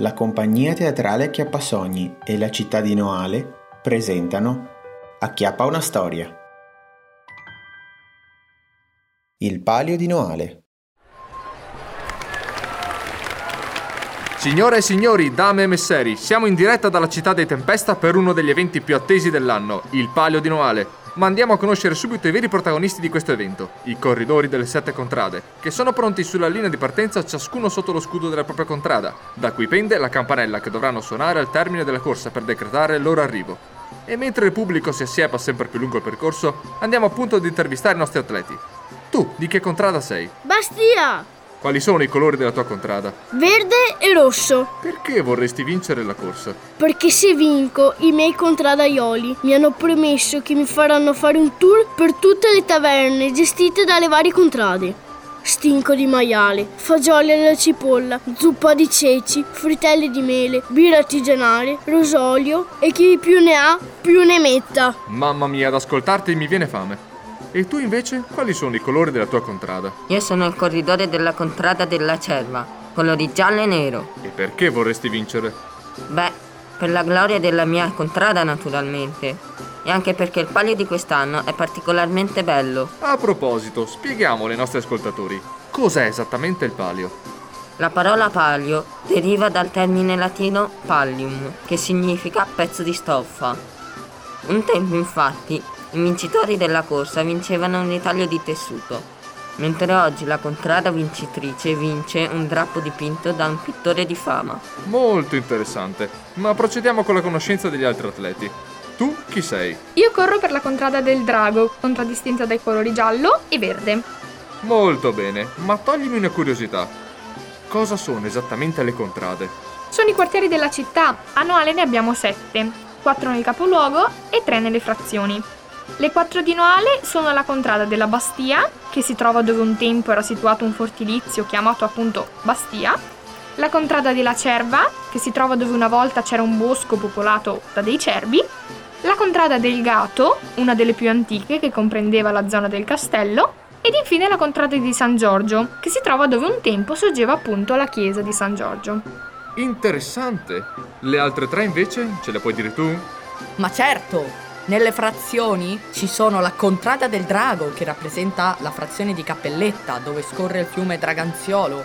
La compagnia teatrale Acchiappasogni e la città di Noale presentano Acchiappa una storia. Il palio di Noale. Signore e signori, dame e messeri, siamo in diretta dalla città dei Tempesta per uno degli eventi più attesi dell'anno, il Palio di Noale. Ma andiamo a conoscere subito i veri protagonisti di questo evento, i corridori delle sette contrade, che sono pronti sulla linea di partenza ciascuno sotto lo scudo della propria contrada, da cui pende la campanella che dovranno suonare al termine della corsa per decretare il loro arrivo. E mentre il pubblico si assiepa sempre più lungo il percorso, andiamo appunto ad intervistare i nostri atleti. Tu, di che contrada sei? Bastia! Quali sono i colori della tua contrada? Verde e rosso. Perché vorresti vincere la corsa? Perché se vinco, i miei contradaioli mi hanno promesso che mi faranno fare un tour per tutte le taverne gestite dalle varie contrade. Stinco di maiale, fagioli alla cipolla, zuppa di ceci, frittelle di mele, birra artigianale, rosolio e chi più ne ha più ne metta. Mamma mia, ad ascoltarti mi viene fame. E tu invece, quali sono i colori della tua contrada? Io sono il corridore della contrada della Cerva, colori giallo e nero. E perché vorresti vincere? Beh, per la gloria della mia contrada naturalmente. E anche perché il palio di quest'anno è particolarmente bello. A proposito, spieghiamolo ai nostri ascoltatori. Cos'è esattamente il palio? La parola palio deriva dal termine latino pallium, che significa pezzo di stoffa. Un tempo infatti i vincitori della corsa vincevano un ritaglio di tessuto, mentre oggi la contrada vincitrice vince un drappo dipinto da un pittore di fama. Molto interessante, ma procediamo con la conoscenza degli altri atleti. Tu chi sei? Io corro per la contrada del drago, contraddistinta dai colori giallo e verde. Molto bene, ma toglimi una curiosità. Cosa sono esattamente le contrade? Sono i quartieri della città. A Noale ne abbiamo sette, quattro nel capoluogo e tre nelle frazioni. Le quattro di Noale sono la contrada della Bastia, che si trova dove un tempo era situato un fortilizio chiamato appunto Bastia, la contrada della Cerva, che si trova dove una volta c'era un bosco popolato da dei cervi, la contrada del Gato, una delle più antiche che comprendeva la zona del castello, ed infine la contrada di San Giorgio, che si trova dove un tempo sorgeva appunto la chiesa di San Giorgio. Interessante! Le altre tre invece ce le puoi dire tu? Ma certo! Nelle frazioni ci sono la Contrada del Drago, che rappresenta la frazione di Cappelletta, dove scorre il fiume Draganziolo,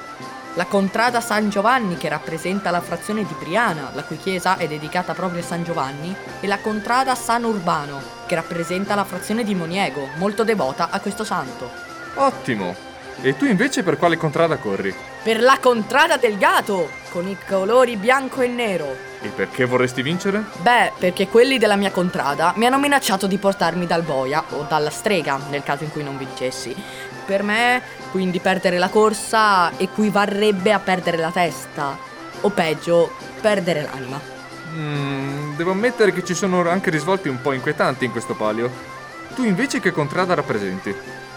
la Contrada San Giovanni, che rappresenta la frazione di Briana, la cui chiesa è dedicata proprio a San Giovanni, e la Contrada San Urbano, che rappresenta la frazione di Moniego, molto devota a questo santo. Ottimo! E tu invece per quale contrada corri? Per la Contrada del Gato, con i colori bianco e nero. E perché vorresti vincere? Beh, perché quelli della mia contrada mi hanno minacciato di portarmi dal boia o dalla strega nel caso in cui non vincessi. Per me, quindi perdere la corsa equivarrebbe a perdere la testa. O peggio, perdere l'anima. Mm, devo ammettere che ci sono anche risvolti un po' inquietanti in questo palio. Tu invece che contrada rappresenti?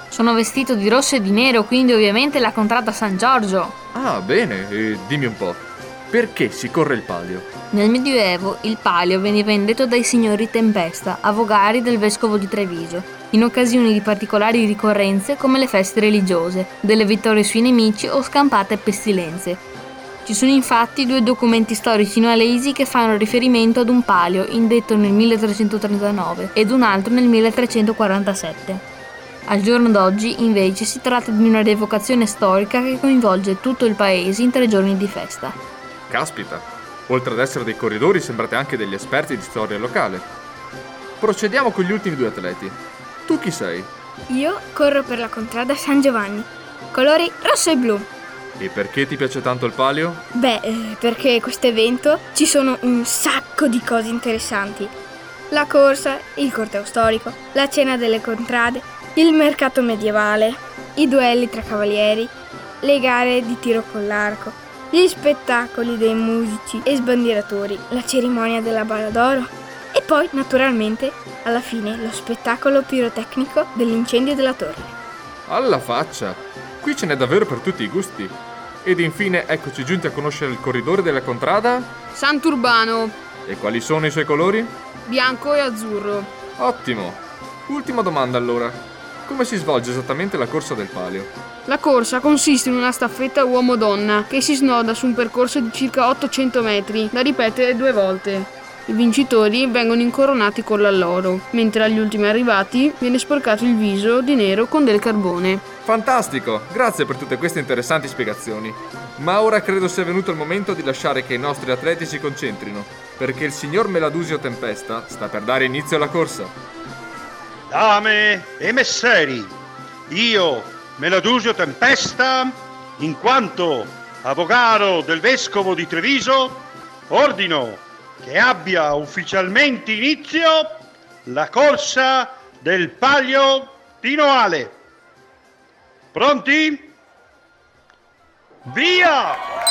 Sono vestito di rosso e di nero, quindi ovviamente la contrada San Giorgio. Ah, bene, e dimmi un po'. Perché si corre il palio? Nel Medioevo il palio veniva indetto dai signori Tempesta, avogari del vescovo di Treviso, in occasioni di particolari ricorrenze come le feste religiose, delle vittorie sui nemici o scampate pestilenze. Ci sono infatti due documenti storici noalesi che fanno riferimento ad un palio indetto nel 1339 ed un altro nel 1347. Al giorno d'oggi, invece, si tratta di una rievocazione storica che coinvolge tutto il paese in tre giorni di festa. Caspita, oltre ad essere dei corridori sembrate anche degli esperti di storia locale. Procediamo con gli ultimi due atleti. Tu chi sei? Io corro per la contrada San Giovanni, colori rosso e blu. E perché ti piace tanto il palio? Beh, eh, perché questo evento ci sono un sacco di cose interessanti. La corsa, il corteo storico, la cena delle contrade, il mercato medievale, i duelli tra cavalieri, le gare di tiro con l'arco, gli spettacoli dei musici e sbandieratori, la cerimonia della balla d'oro e poi, naturalmente, alla fine lo spettacolo pirotecnico dell'incendio della torre. Alla faccia! Qui ce n'è davvero per tutti i gusti. Ed infine eccoci giunti a conoscere il corridore della contrada. Sant'Urbano. E quali sono i suoi colori? Bianco e azzurro. Ottimo. Ultima domanda allora. Come si svolge esattamente la corsa del palio? La corsa consiste in una staffetta uomo-donna che si snoda su un percorso di circa 800 metri, da ripetere due volte. I vincitori vengono incoronati con l'alloro, mentre agli ultimi arrivati viene sporcato il viso di nero con del carbone. Fantastico! Grazie per tutte queste interessanti spiegazioni. Ma ora credo sia venuto il momento di lasciare che i nostri atleti si concentrino, perché il signor Meladusio Tempesta sta per dare inizio alla corsa. Dame e messeri, io, Meladusio Tempesta, in quanto avvocato del vescovo di Treviso, ordino che abbia ufficialmente inizio la corsa del palio di Noale. Pronti? Via!